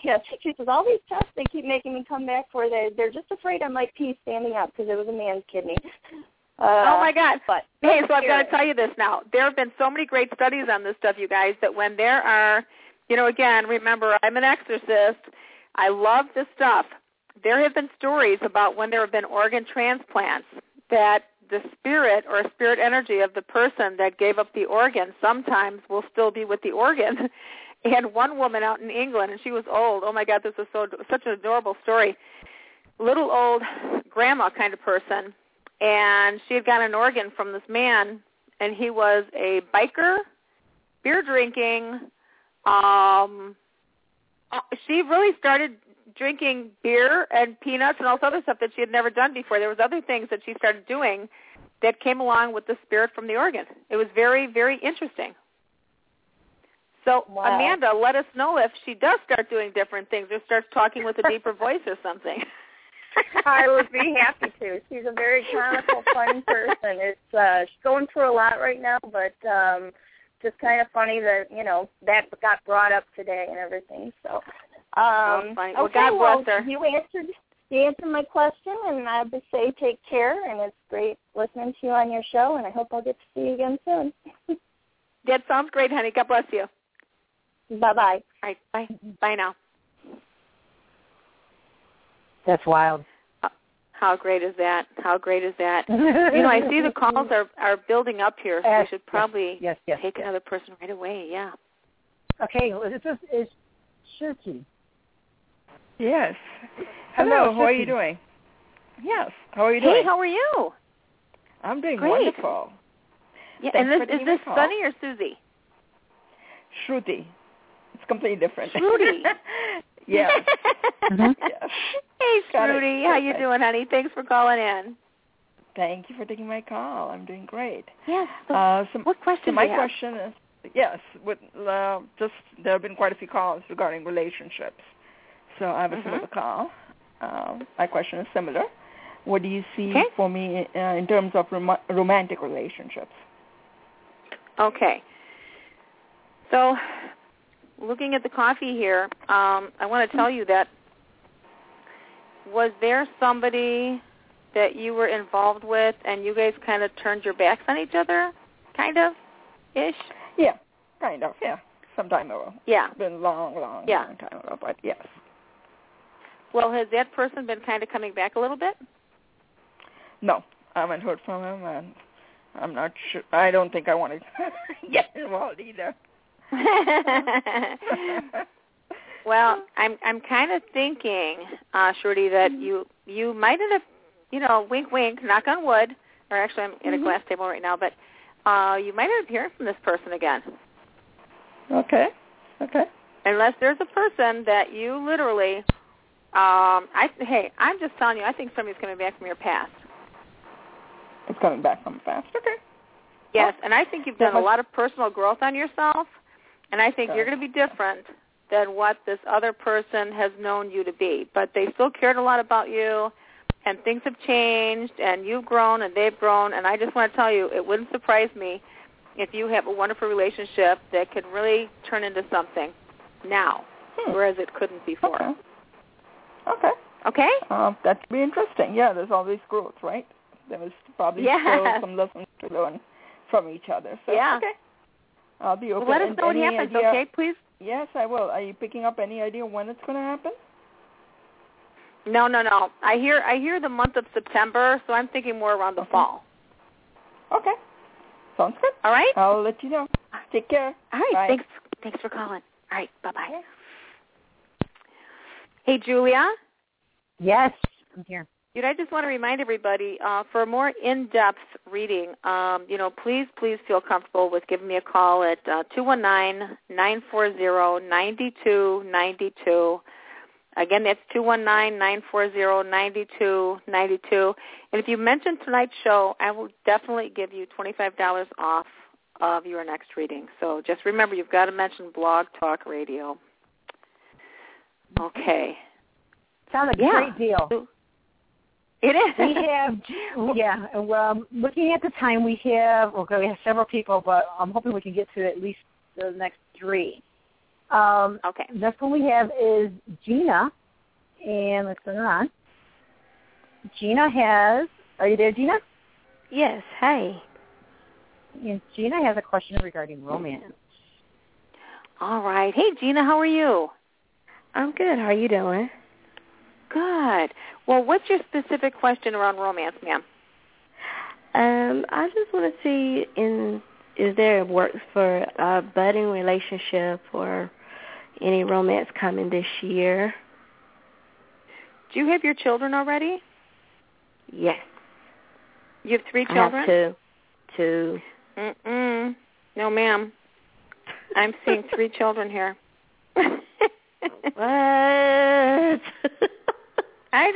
yes, she says all these tests they keep making me come back for, they they're just afraid I might pee standing up because it was a man's kidney. Uh, Oh my God! But Hey, so I've got to tell you this now. There have been so many great studies on this stuff, you guys, that when there are, you know, again, remember, I'm an exorcist. I love this stuff. There have been stories about when there have been organ transplants that the spirit or spirit energy of the person that gave up the organ sometimes will still be with the organ. And one woman out in England, and she was old. Oh my God, this was so such an adorable story. Little old grandma kind of person, and she had got an organ from this man, and he was a biker, beer drinking. Um, uh, she really started drinking beer and peanuts and all this other stuff that she had never done before. There was other things that she started doing that came along with the spirit from the organ. It was very, very interesting. So Wow. Amanda, let us know if she does start doing different things or starts talking with a deeper voice or something. I would be happy to. She's a very comical, fun person. It's uh she's going through a lot right now, but um just kind of funny that you know that got brought up today and everything. So, um, funny. Well, okay, God well, bless her. You answered you answered my question, and I would say take care. And it's great listening to you on your show, and I hope I'll get to see you again soon. that sounds great, honey. God bless you. bye bye. All right, bye. Bye now. That's wild. How great is that? How great is that? You know, I see the calls are are building up here, so we should probably Yes, yes. take another person right away. Yeah. Okay, well, this is, is Shirky. Yes. Hello, Hello, how are you doing? Yes. How are you doing? Hey, doing? how are you? I'm doing Great. wonderful. Yeah, Thanks and this is this call. Sunny or Susie? Shruti. It's completely different. Shruti. yes. Mhm. yes. Hey, Got it. Shruti, how you doing, honey? Thanks for calling in. Thank you for taking my call. I'm doing great. Yes. So Uh, so, what question so do my you have? question is, yes, with uh, just there have been quite a few calls regarding relationships. So I have a Mhm. similar call. Um, my question is similar. What do you see Okay. for me uh, in terms of rom- romantic relationships? Okay. So, looking at the coffee here, um, I want to tell you that was there somebody that you were involved with and you guys kind of turned your backs on each other, kind of, ish? Yeah, kind of. Yeah, some time ago. Yeah. It's been a long, long, Yeah. long time ago, but yes. Well, has that person been kind of coming back a little bit? No, I haven't heard from him, and I'm not sure. I don't think I want to get involved either. well, I'm I'm kind of thinking, uh, Shruti, that you you might end up, you know, wink wink, knock on wood, or actually I'm at a glass table right now, but uh, you might end up hearing from this person again, okay. Okay. unless there's a person that you literally. Um, I hey, I'm just telling you, I think somebody's coming back from your past. It's coming back from the past. Okay. Yes, and I think you've done a lot of personal growth on yourself, and I think you're going to be different than what this other person has known you to be. But they still cared a lot about you, and things have changed, and you've grown, and they've grown, and I just want to tell you, it wouldn't surprise me if you have a wonderful relationship that could really turn into something now, Hmm. whereas it couldn't before. Okay. Okay. Okay? Um, that would be interesting. Yeah, there's always growth, right? There's probably Yeah. still some lessons to learn from each other. So, Yeah. Okay. I'll be open. Well, let us know what happens, idea- okay, please? Yes, I will. Are you picking up any idea when it's going to happen? No, no, no. I hear I hear the month of September, so I'm thinking more around the Okay. fall. Okay. Sounds good. All right? I'll let you know. Take care. All right. Bye. Thanks. Thanks for calling. All right. Bye bye. Hey, Julia. Yes, I'm here. Dude, I just want to remind everybody uh, for a more in-depth reading, um, you know, please, please feel comfortable with giving me a call at uh, two one nine nine four zero ninety two ninety two. Again, that's two one nine nine four zero ninety two ninety two. And if you mention tonight's show, I will definitely give you $25 off of your next reading. So just remember, you've got to mention Blog Talk Radio. Okay. Sounds like Yeah. a great deal. It is. we have, yeah. Well, looking at the time, we have okay, we have several people, but I'm hoping we can get to at least the next three. Um, Okay. next one we have is Gina, and let's turn her on. Gina has. Are you there, Gina? Yes. Hi. And Gina has a question regarding romance. All right. Hey, Gina, how are you? I'm good. How are you doing? Good. Well, what's your specific question around romance, ma'am? Um, I just want to see in is there works for a budding relationship or any romance coming this year? Do you have your children already? Yes. You have three I children? have two. Two. Mm-mm. No, ma'am. I'm seeing three children here. What? I,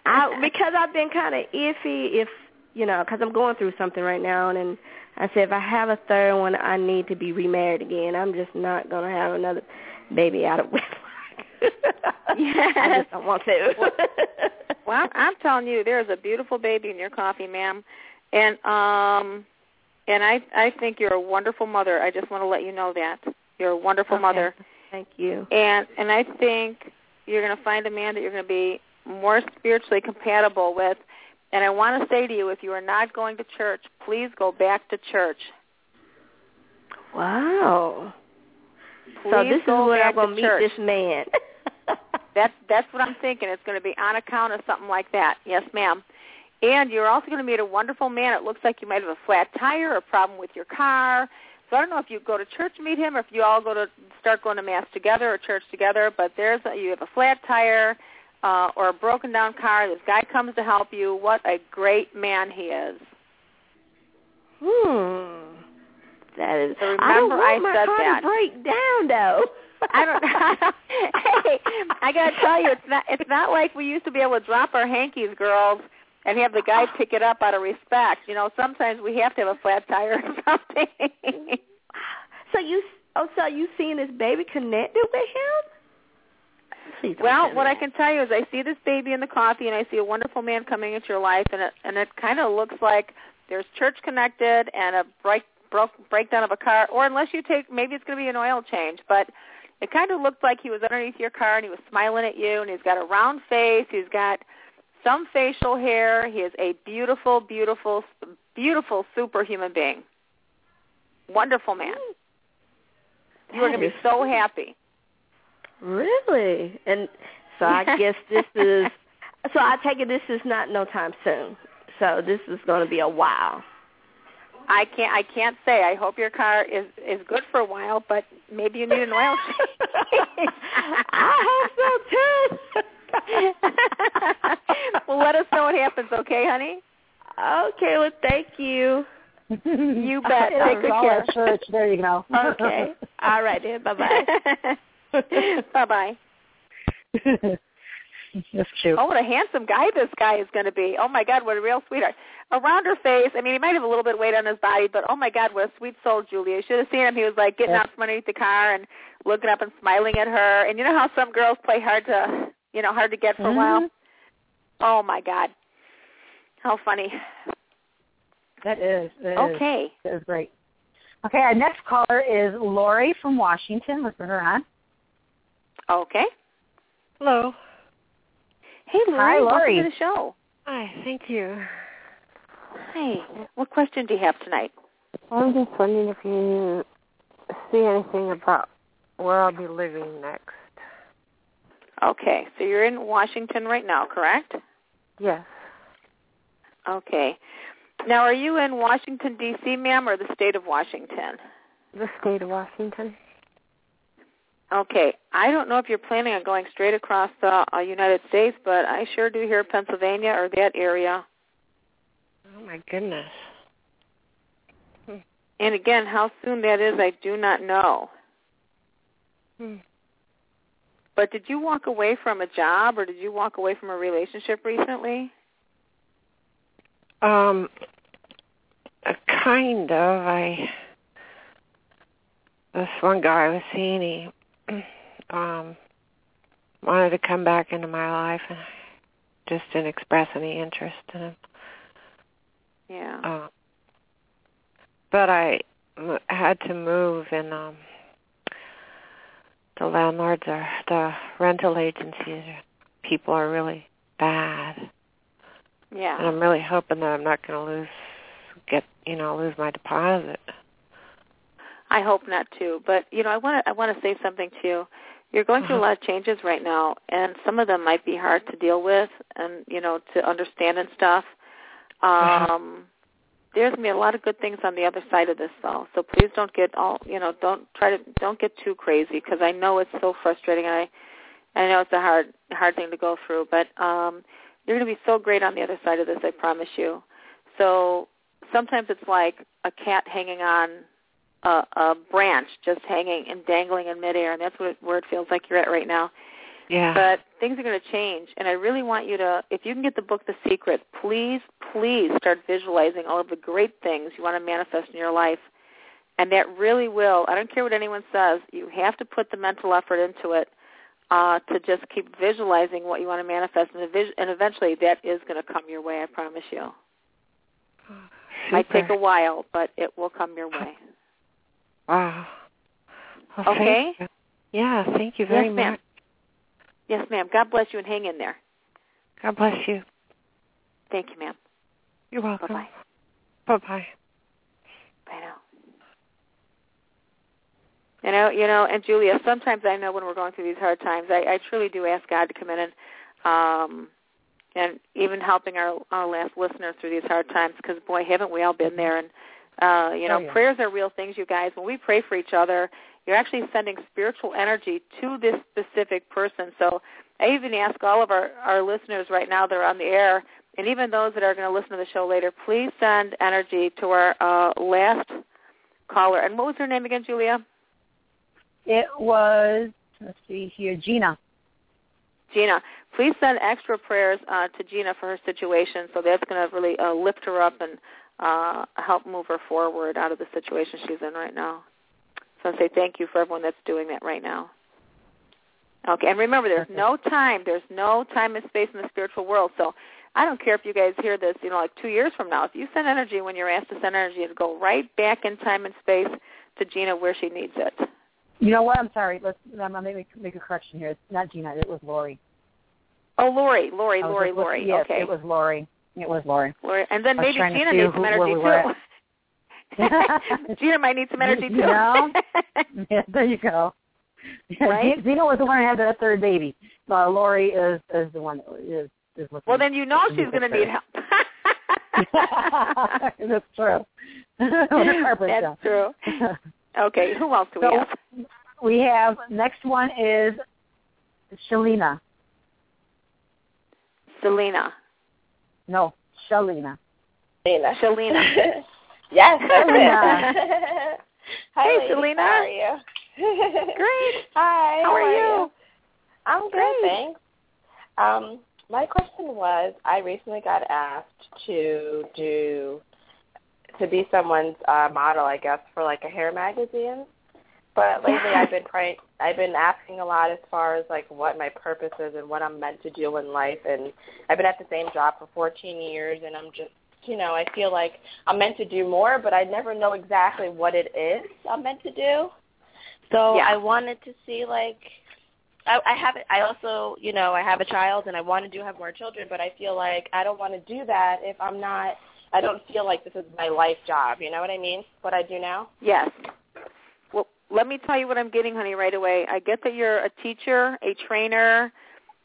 I because I've been kind of iffy if you know because I'm going through something right now and, and I said if I have a third one, I need to be remarried again. I'm just not gonna have another baby out of wedlock. Yes. I just don't want to. Well, I'm, I'm telling you, there's a beautiful baby in your coffee, ma'am, and um, and I I think you're a wonderful mother. I just want to let you know that you're a wonderful Okay. mother, Thank you. and and I think you're going to find a man that you're going to be more spiritually compatible with. And I want to say to you, if you are not going to church, please go back to church. Wow. Please so this is where I'm gonna meet church. this man. That's that's what I'm thinking. It's going to be on account of something like that. Yes, ma'am. And you're also going to meet a wonderful man. It looks like you might have a flat tire, or a problem with your car. So I don't know if you go to church meet him, or if you all go to start going to mass together or church together. But there's a, you have a flat tire uh, or a broken down car. This guy comes to help you. What a great man he is. hmm. That is. So I don't remember want I my said car that. to break down though. I don't. hey, I gotta tell you, it's not. It's not like we used to be able to drop our hankies, girls, and have the guy pick it up out of respect. You know, sometimes we have to have a flat tire or something. so you, oh, so you seeing this baby connected with him? Well, what me I can tell you is, I see this baby in the coffee, and I see a wonderful man coming into your life, and it and it kind of looks like there's church connected and a break broke breakdown of a car, or unless you take, maybe it's going to be an oil change, but. It kind of looked like he was underneath your car and he was smiling at you and he's got a round face. He's got some facial hair. He is a beautiful, beautiful, beautiful superhuman being. Wonderful man. You are going to be so happy. Really? And so I guess this is. So I take it this is not no time soon. So this is going to be a while. I can't. I can't say. I hope your car is is good for a while, but maybe you need an oil change. I hope so too. well, let us know what happens, okay, honey? Okay. Well, thank you. You bet. Take good care. church. There you go. Okay. All right then. Bye bye. bye bye. That's cute. Oh, what a handsome guy this guy is going to be. Oh my God, what a real sweetheart. A rounder face. I mean, he might have a little bit of weight on his body, but oh my God, what a sweet soul, Julia. You should have seen him. He was like getting Yeah. out from underneath the car and looking up and smiling at her. And you know how some girls play hard to, you know, hard to get for a while. Mhm. Oh my God, how funny. That is. That is. Okay. That is great. Okay, our next caller is Lori from Washington. Let's bring her on. Okay. Hello. Hey, Lori. Hi, Lori. Welcome to the show. Hi, thank you. Hi. what question do you have tonight? I'm just wondering if you see anything about where I'll be living next. Okay, so you're in Washington right now, correct? Yes. Okay. Now, are you in Washington, D.C., ma'am, or the state of Washington? The state of Washington. Okay. I don't know if you're planning on going straight across the uh, United States, but I sure do hear Pennsylvania or that area. Oh my goodness. And again, how soon that is, I do not know. Hmm. But did you walk away from a job or did you walk away from a relationship recently? Um, kind of. I this one guy I was seeing, he um wanted to come back into my life, and I just didn't express any interest in him. Yeah. Uh, but I m- had to move, and um the landlords are the rental agencies. People are really bad. Yeah. And I'm really hoping that I'm not going to lose, get you know, lose my deposit. I hope not too. But you know, I want to I want to say something to you. You're going through a Uh-huh. lot of changes right now, and some of them might be hard to deal with, and you know, to understand and stuff. Um, There's gonna be a lot of good things on the other side of this, though. So please don't get all you know. Don't try to don't get too crazy because I know it's so frustrating. And I I know it's a hard hard thing to go through, but um, you're going to be so great on the other side of this. I promise you. So sometimes it's like a cat hanging on a, a branch, just hanging and dangling in midair, and that's what it, where it feels like you're at right now. Yeah. But things are going to change, and I really want you to, if you can get the book The Secret, please, please start visualizing all of the great things you want to manifest in your life. And that really will, I don't care what anyone says, you have to put the mental effort into it uh, to just keep visualizing what you want to manifest, and, vis- and eventually that is going to come your way, I promise you. Might take a while, but it will come your way. Wow. Well, Okay? Thank you. Yeah, thank you very yes, ma'am. Yes, ma'am. God bless you and hang in there. God bless you. Thank you, ma'am. You're welcome. Bye-bye. Bye-bye. Bye now. You know, you know, and Julia, sometimes I know when we're going through these hard times, I, I truly do ask God to come in and um and even helping our our last listeners through these hard times because boy, haven't we all been there and uh you know, Oh, yeah. prayers are real things, you guys. When we pray for each other, you're actually sending spiritual energy to this specific person. So I even ask all of our, our listeners right now that are on the air, and even those that are going to listen to the show later, please send energy to our uh, last caller. And what was her name again, Julia? It was let's see here, Gina. Gina. Please send extra prayers uh, to Gina for her situation. So that's going to really uh, lift her up and uh, help move her forward out of the situation she's in right now. So I say thank you for everyone that's doing that right now. Okay, and remember, there's no time. There's no time and space in the spiritual world. So I don't care if you guys hear this, you know, like two years from now. If you send energy when you're asked to send energy, it'll go right back in time and space to Gina where she needs it. You know what? I'm sorry. Let's I'm gonna make, make a correction here. It's not Gina. It was Lori. Oh, Lori, Lori, Lori, Lori. Yes, okay, it was Lori. It was Lori. Lori. And then maybe Gina needs some energy we too. Gina might need some energy too. You know? yeah, there you go. Right? Zena was the one who had that third baby. Uh, Lori is is the one that is is looking. well, then you know she's going to need help. That's true. When down. That's true. Okay, who else do we So have? we have next one is Shalina. Selena. No, Shalina. Selena. Shalina. Yes, Selena. Hi, Hey, ladies. Selena. How are you? Great. Hi. How are you? I'm good, Great. thanks. Um, my question was, I recently got asked to do to be someone's uh, model, I guess, for like a hair magazine. But lately, I've been praying. I've been asking a lot as far as like what my purpose is and what I'm meant to do in life. And I've been at the same job for 14 years, and I'm just, you know, I feel like I'm meant to do more, but I never know exactly what it is I'm meant to do. So Yeah. I wanted to see like I, I have I also you know I have a child and I want to do have more children, but I feel like I don't want to do that if I'm not. I don't feel like this is my life job. You know what I mean? What I do now. Yes. Well, let me tell you what I'm getting, honey, right away. I get that you're a teacher, a trainer.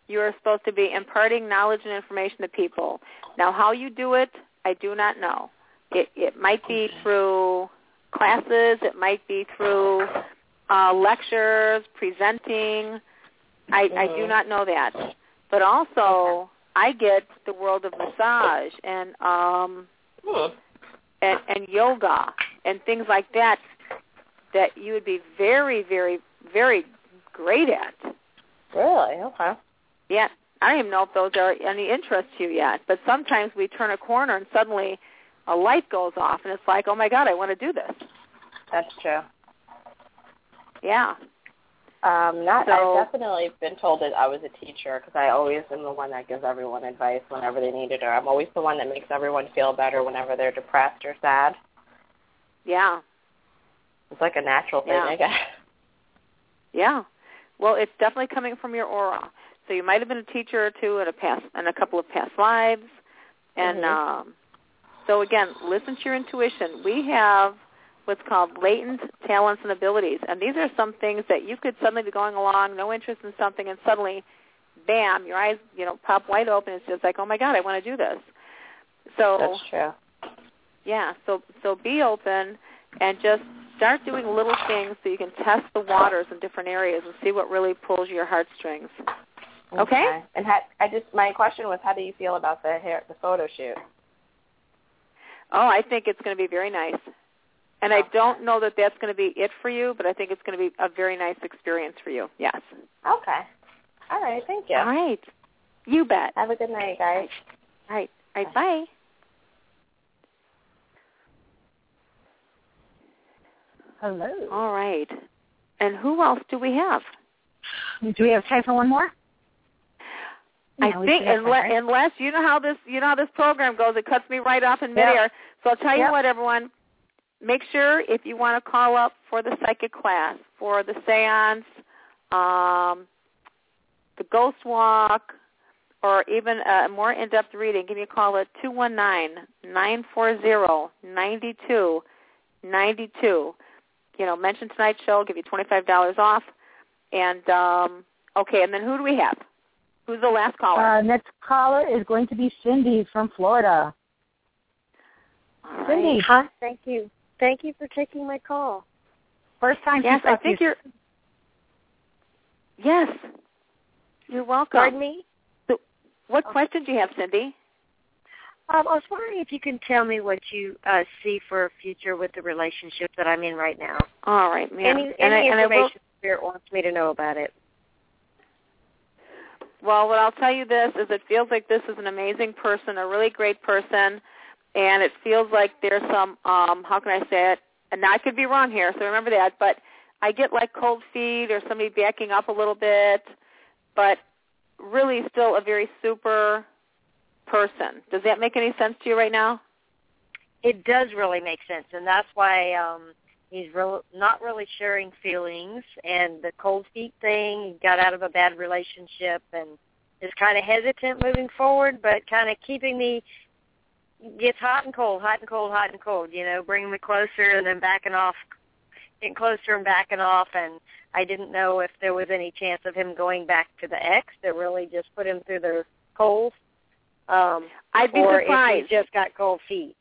You are supposed to be imparting knowledge and information to people. Now, how you do it, I do not know. It, it might be through classes. It might be through uh, lectures, presenting. I, I do Mhm. not know that. But also, I get the world of massage and um, and, and yoga and things like that that you would be very, very, very great at. Really? Okay. Yeah, I don't even know if those are any interest to you yet. But sometimes we turn a corner and suddenly a light goes off, and it's like, oh my God, I want to do this. That's true. Yeah. Um, not. So- I've definitely been told that I was a teacher because I always am the one that gives everyone advice whenever they need it, or I'm always the one that makes everyone feel better whenever they're depressed or sad. Yeah. It's like a natural thing, Yeah. I guess. Yeah. Well, it's definitely coming from your aura. So you might have been a teacher or two in a past in a couple of past lives. And Mhm. um so again, listen to your intuition. We have what's called latent talents and abilities. And these are some things that you could suddenly be going along, no interest in something and suddenly bam, your eyes, you know, pop wide open. It's just like, "Oh my god, I want to do this." So That's true. yeah, so so be open and just start doing little things so you can test the waters in different areas and see what really pulls your heartstrings. Okay? And ha- I just my question was, how do you feel about the hair, the photo shoot? Oh, I think it's going to be very nice. And I don't know that that's going to be it for you, but I think it's going to be a very nice experience for you. Yes. Okay. All right. Thank you. All right. You bet. Have a good night, guys. All right. All right. Bye. Hello. All right. And who else do we have? Do we have time for one more? I Yeah, think unless, unless you know how this you know how this program goes, it cuts me right off in Yep. midair. So I'll tell you Yep. what, everyone. Make sure if you want to call up for the psychic class, for the seance, um, the ghost walk, or even a more in-depth reading, give me a call at two one nine nine four zero ninety two ninety two. You know, mention tonight's show, give you twenty five dollars off. And um, okay, and then who do we have? Who's the last caller? Uh, next caller is going to be Cindy from Florida. All right. Cindy, Hi. Thank you. Thank you for taking my call. first time Yes, I think you. you're. Yes, you're welcome. Pardon me? What question do you have, Cindy? Um, I was wondering if you can tell me what you uh, see for a future with the relationship that I'm in right now. All right, ma'am. Any, and any I, and I will, information Spirit wants me to know about it. Well, what I'll tell you this is, it feels like this is an amazing person, a really great person, and it feels like there's some. um How can I say it? And I could be wrong here, so remember that. But I get like cold feet or somebody backing up a little bit, but really still a very super person. Does that make any sense to you right now? It does really make sense, and that's why um, he's real, not really sharing feelings. And the cold feet thing, he got out of a bad relationship and is kind of hesitant moving forward, but kind of keeping me gets hot and cold, hot and cold, hot and cold. You know, bringing me closer and then backing off, getting closer and backing off. And I didn't know if there was any chance of him going back to the ex that really just put him through the coals. Um, I'd be or surprised. if he just got cold feet.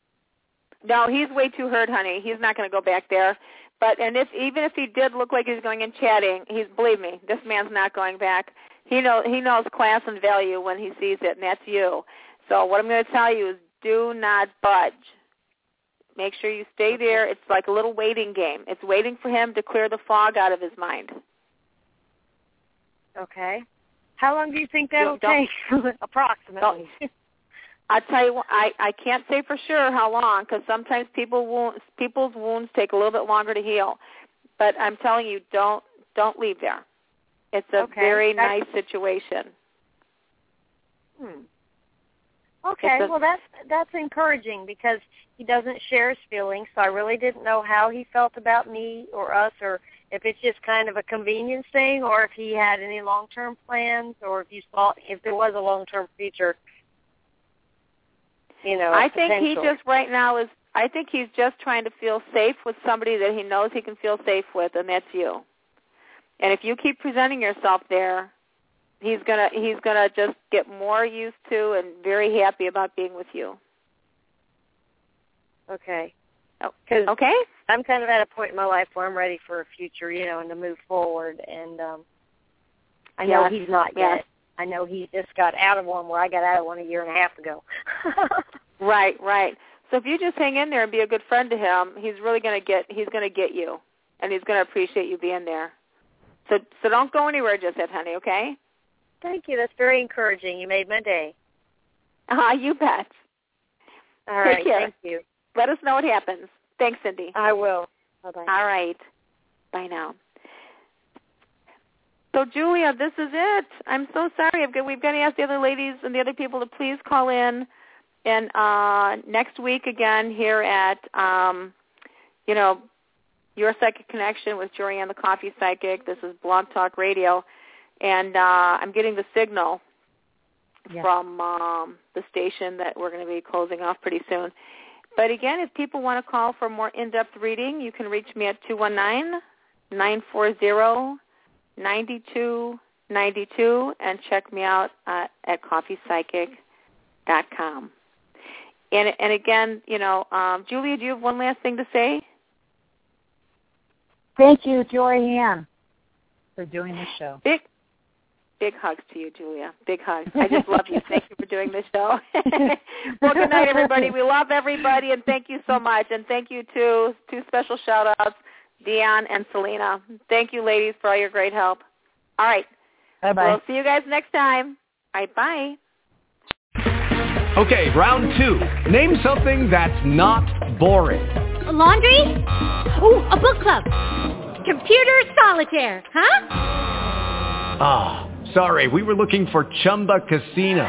No, he's way too hurt, honey. He's not going to go back there. But and if even if he did look like he's going and chatting, he's believe me, this man's not going back. He know he knows class and value when he sees it, and that's you. So what I'm going to tell you is, do not budge. Make sure you stay there. It's like a little waiting game. It's waiting for him to clear the fog out of his mind. Okay. How long do you think that'll take? Approximately. I tell you, what, I I can't say for sure how long because sometimes people wounds people's wounds take a little bit longer to heal. But I'm telling you, don't don't leave there. It's a Okay, very that's- nice situation. Hmm. Okay, a- well that's that's encouraging because he doesn't share his feelings, so I really didn't know how he felt about me or us or if it's just kind of a convenience thing or if he had any long term plans or if you thought if there was a long term future you know, I think he just right now is. I think he's just trying to feel safe with somebody that he knows he can feel safe with, and that's you. And if you keep presenting yourself there, he's gonna he's gonna just get more used to and very happy about being with you. Okay. Oh, Cause Okay. I'm kind of at a point in my life where I'm ready for a future, you know, and to move forward. And um I know Yes, he's not yes. I know he just got out of one where I got out of one a year and a half ago. Right, right. So if you just hang in there and be a good friend to him, he's really going to get he's going to get you, and he's going to appreciate you being there. So so don't go anywhere just yet, honey. Okay? Thank you. That's very encouraging. You made my day. Ah, you bet. All Take right. care. Thank you. Let us know what happens. Thanks, Cindy. I will. Bye bye. All right. Bye now. So Julia, this is it. I'm so sorry. Got, we've got to ask the other ladies and the other people to please call in. And uh, next week again here at, um, you know, Your Psychic Connection with Jorianne the Coffee Psychic. This is Blog Talk Radio. And uh, I'm getting the signal Yes. from um, the station that we're going to be closing off pretty soon. But again, if people want to call for more in-depth reading, you can reach me at two one nine nine four zero ninety two ninety two and check me out uh, at coffeepsychic.com. And and again, you know, um, Julia, do you have one last thing to say? Thank you, Jorianne, for doing the show. Big big hugs to you, Julia. Big hugs. I just love you. Thank you for doing this show. well, good night, everybody. We love everybody, and thank you so much. And thank you to two special shout-outs, Dion and Selena. Thank you, ladies, for all your great help. All right. Bye-bye. We'll see you guys next time. All right, bye. Okay, round two. Name something that's not boring. A laundry? Ooh, a book club. Computer solitaire, huh? Ah, sorry, we were looking for Chumba Casino.